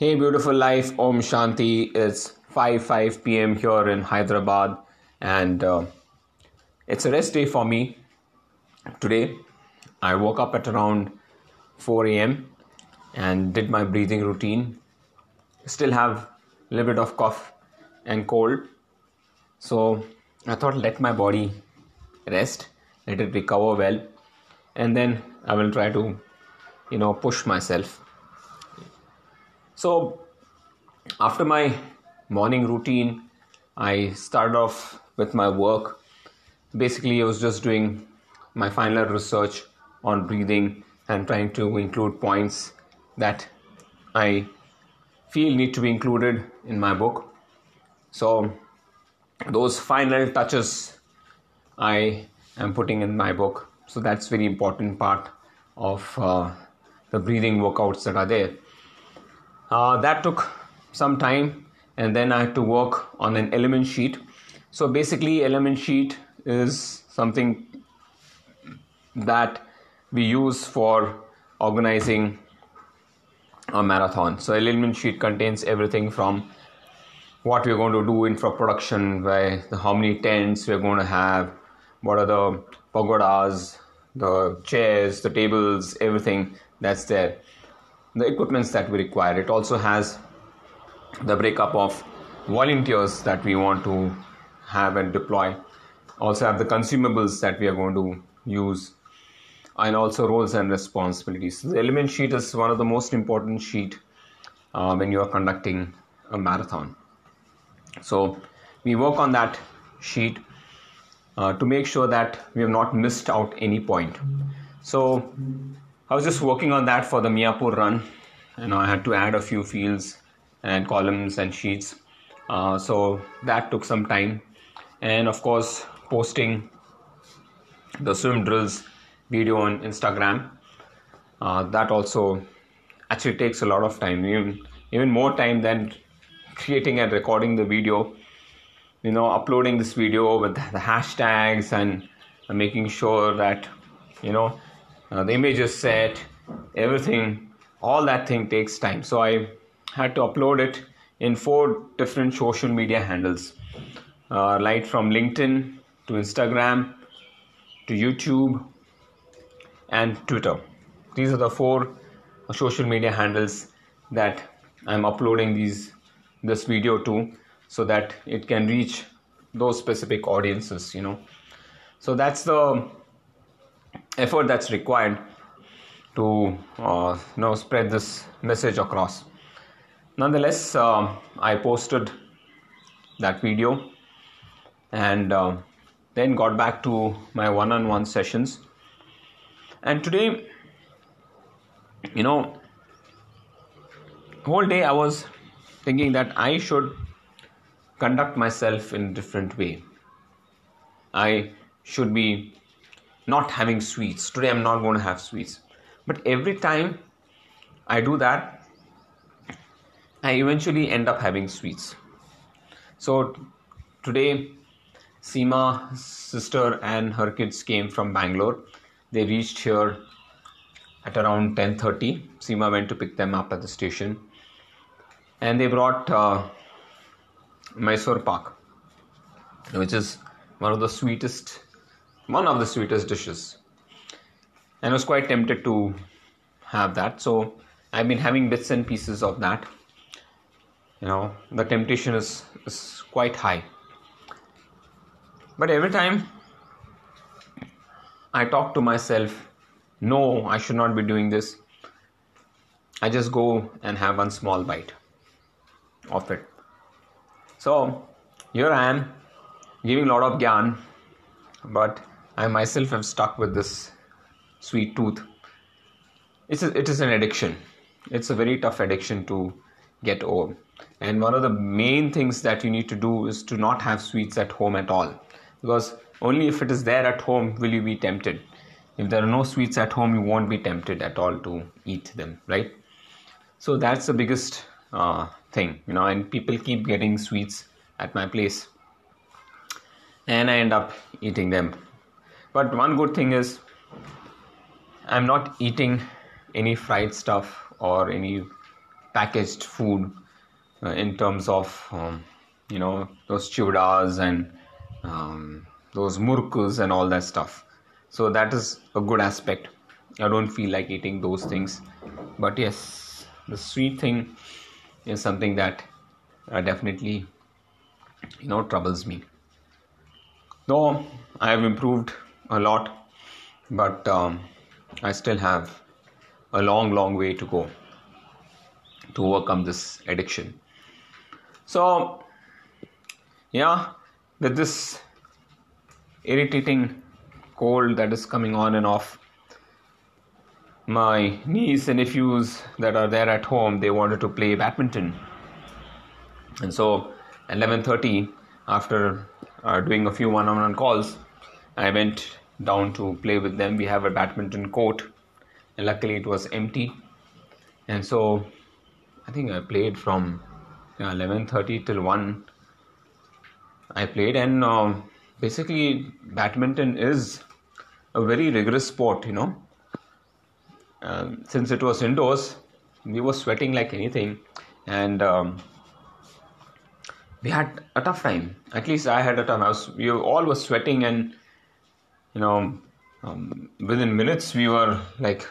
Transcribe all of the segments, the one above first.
Hey, beautiful life. Om Shanti. It's 5 5 p.m. here in Hyderabad, and uh, it's a rest day for me today. I woke up at around 4 a.m. and did my breathing routine. Still have a little bit of cough and cold, so I thought let my body rest, let it recover well, and then I will try to, you know, push myself so, after my morning routine, I started off with my work. Basically, I was just doing my final research on breathing and trying to include points that I feel need to be included in my book. So, those final touches I am putting in my book. So, that's very important part of uh, the breathing workouts that are there. Uh, that took some time, and then I had to work on an element sheet. So basically, element sheet is something that we use for organizing a marathon. So element sheet contains everything from what we're going to do in for production, where how many tents we're going to have, what are the pagodas, the chairs, the tables, everything that's there the equipments that we require. It also has the breakup of volunteers that we want to have and deploy. Also have the consumables that we are going to use and also roles and responsibilities. The element sheet is one of the most important sheet uh, when you are conducting a marathon. So we work on that sheet uh, to make sure that we have not missed out any point. So I was just working on that for the Miyapur run. You know, I had to add a few fields and columns and sheets. Uh, so that took some time. And of course, posting the swim drills video on Instagram. Uh, that also actually takes a lot of time, even, even more time than creating and recording the video. You know, uploading this video with the hashtags and making sure that, you know, uh, the image is set everything all that thing takes time. So i had to upload it in four different social media handles. Uh, right from linkedin to instagram to youtube and twitter. These are the four social media handles that i'm uploading these this video to so that it can reach those specific audiences you know. So that's the effort that's required to uh, you know spread this message across. Nonetheless uh, i posted that video and uh, then got back to my one-on-one sessions. And today you know whole day i was thinking that i should conduct myself in a different way. I should be not having sweets. Today I'm not going to have sweets. But every time I do that, I eventually end up having sweets. So today, Seema's sister and her kids came from Bangalore. They reached here at around 10:30. Seema went to pick them up at the station, and they brought uh, Mysore pak, which is one of the sweetest one of the sweetest dishes. And I was quite tempted to have that. So I've been having bits and pieces of that. You know, the temptation is, is quite high. But every time I talk to myself, no, I should not be doing this. I just go and have one small bite of it. So here I am giving a lot of gyan, but I myself am stuck with this sweet tooth. It's a, it is an addiction. It's a very tough addiction to get over. And one of the main things that you need to do is to not have sweets at home at all. Because only if it is there at home will you be tempted. If there are no sweets at home, you won't be tempted at all to eat them, right? So that's the biggest uh, thing, you know. And people keep getting sweets at my place, and I end up eating them but one good thing is, I'm not eating any fried stuff or any packaged food uh, in terms of um, you know those chivdas and um, those murkus and all that stuff. So that is a good aspect. I don't feel like eating those things. But yes the sweet thing is something that uh, definitely you know troubles me. Though i have improved a lot but um, i still have a long long way to go to overcome this addiction. So yeah with this irritating cold that is coming on and off my niece and nephews that are there at home they wanted to play badminton. And so 11:30 after uh, doing a few one-on-one calls i went down to play with them. We have a badminton court. And luckily it was empty. And so i think i played from 11:30 till 1 i played and uh, basically badminton is a very rigorous sport you know. Um, since it was indoors we were sweating like anything. And um, we had a tough time. At least i had a tough I was, we all were sweating and you know um, within minutes we were like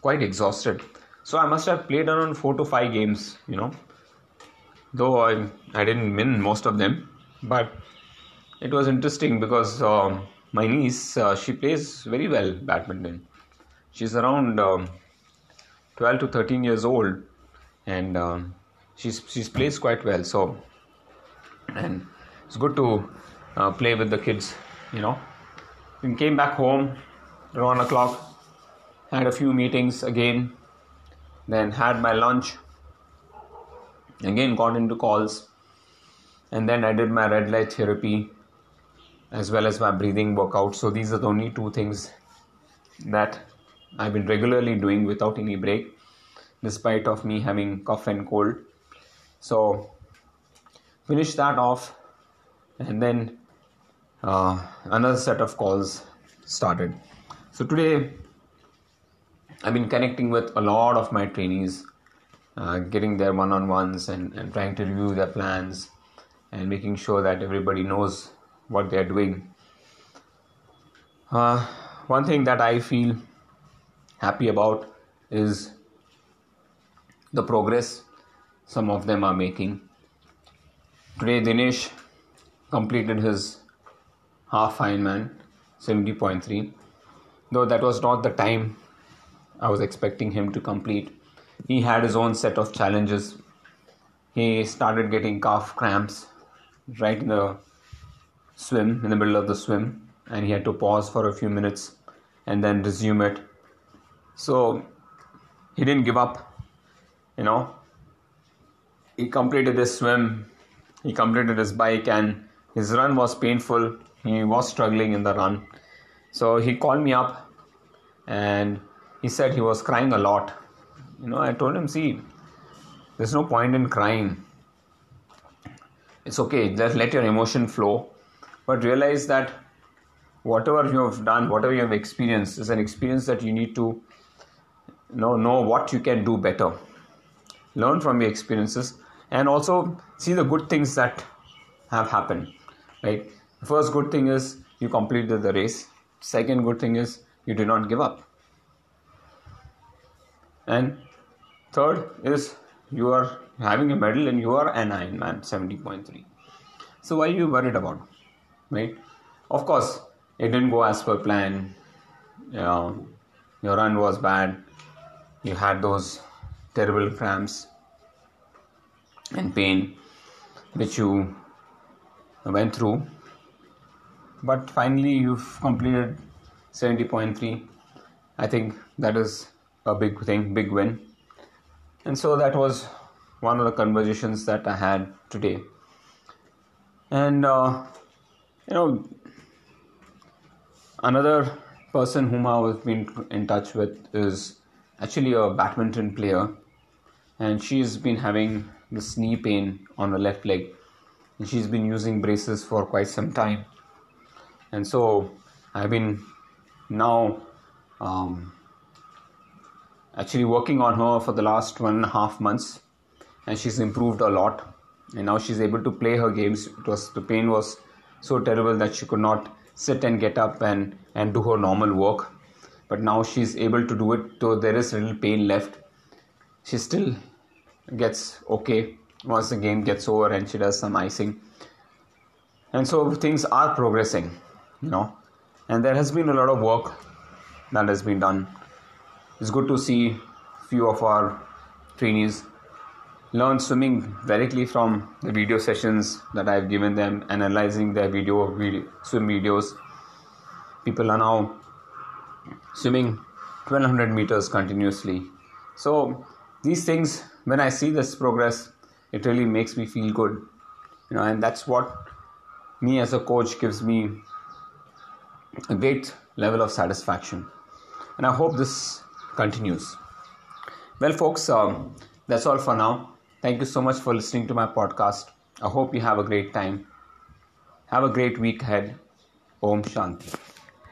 quite exhausted. So i must have played around four to five games you know. Though i, I didn't win most of them but it was interesting because uh, my niece uh, she plays very well badminton. She's around um, 12 to 13 years old and um, she's she's plays quite well so and it's good to uh, play with the kids you know and came back home around one o'clock had a few meetings again then had my lunch again got into calls and then i did my red light therapy as well as my breathing workout. So these are the only two things that i've been regularly doing without any break despite of me having cough and cold. So finish that off and then uh, another set of calls started. So today i've been connecting with a lot of my trainees uh, getting their one-on-ones and, and trying to review their plans and making sure that everybody knows what they're doing. Uh, one thing that i feel happy about is the progress some of them are making. Today dinesh completed his half Ironman 70.3 though that was not the time I was expecting him to complete. He had his own set of challenges. He started getting calf cramps right in the swim in the middle of the swim and he had to pause for a few minutes and then resume it. So he didn't give up you know. He completed his swim he completed his bike and his run was painful he was struggling in the run. So he called me up and he said he was crying a lot. You know i told him see there's no point in crying. It's okay just let your emotion flow. But realize that whatever you have done whatever you have experienced is an experience that you need to know know what you can do better. Learn from your experiences and also see the good things that have happened right first good thing is you completed the race. Second good thing is you did not give up. And third is you are having a medal and you are an Ironman 70.3 so why are you worried about right? Of course it didn't go as per plan. You know, your run was bad. You had those terrible cramps and pain which you went through but finally you've completed 70.3 i think that is a big thing big win. And so that was one of the conversations that i had today. And uh, you know another person whom i was been in touch with is actually a badminton player. And she's been having this knee pain on her left leg. And she's been using braces for quite some time and so i've been now um, actually working on her for the last one and a half months and she's improved a lot. And now she's able to play her games. It was the pain was so terrible that she could not sit and get up and and do her normal work. But now she's able to do it though there is little pain left. She still gets okay once the game gets over and she does some icing. And so things are progressing you know and there has been a lot of work that has been done it's good to see few of our trainees learn swimming directly from the video sessions that I've given them, analyzing their video, video swim videos. People are now swimming 1200 meters continuously. So these things, when I see this progress, it really makes me feel good, you know, and that's what me as a coach gives me a great level of satisfaction, and I hope this continues. Well, folks, um, that's all for now. Thank you so much for listening to my podcast. I hope you have a great time. Have a great week ahead. Om Shanti.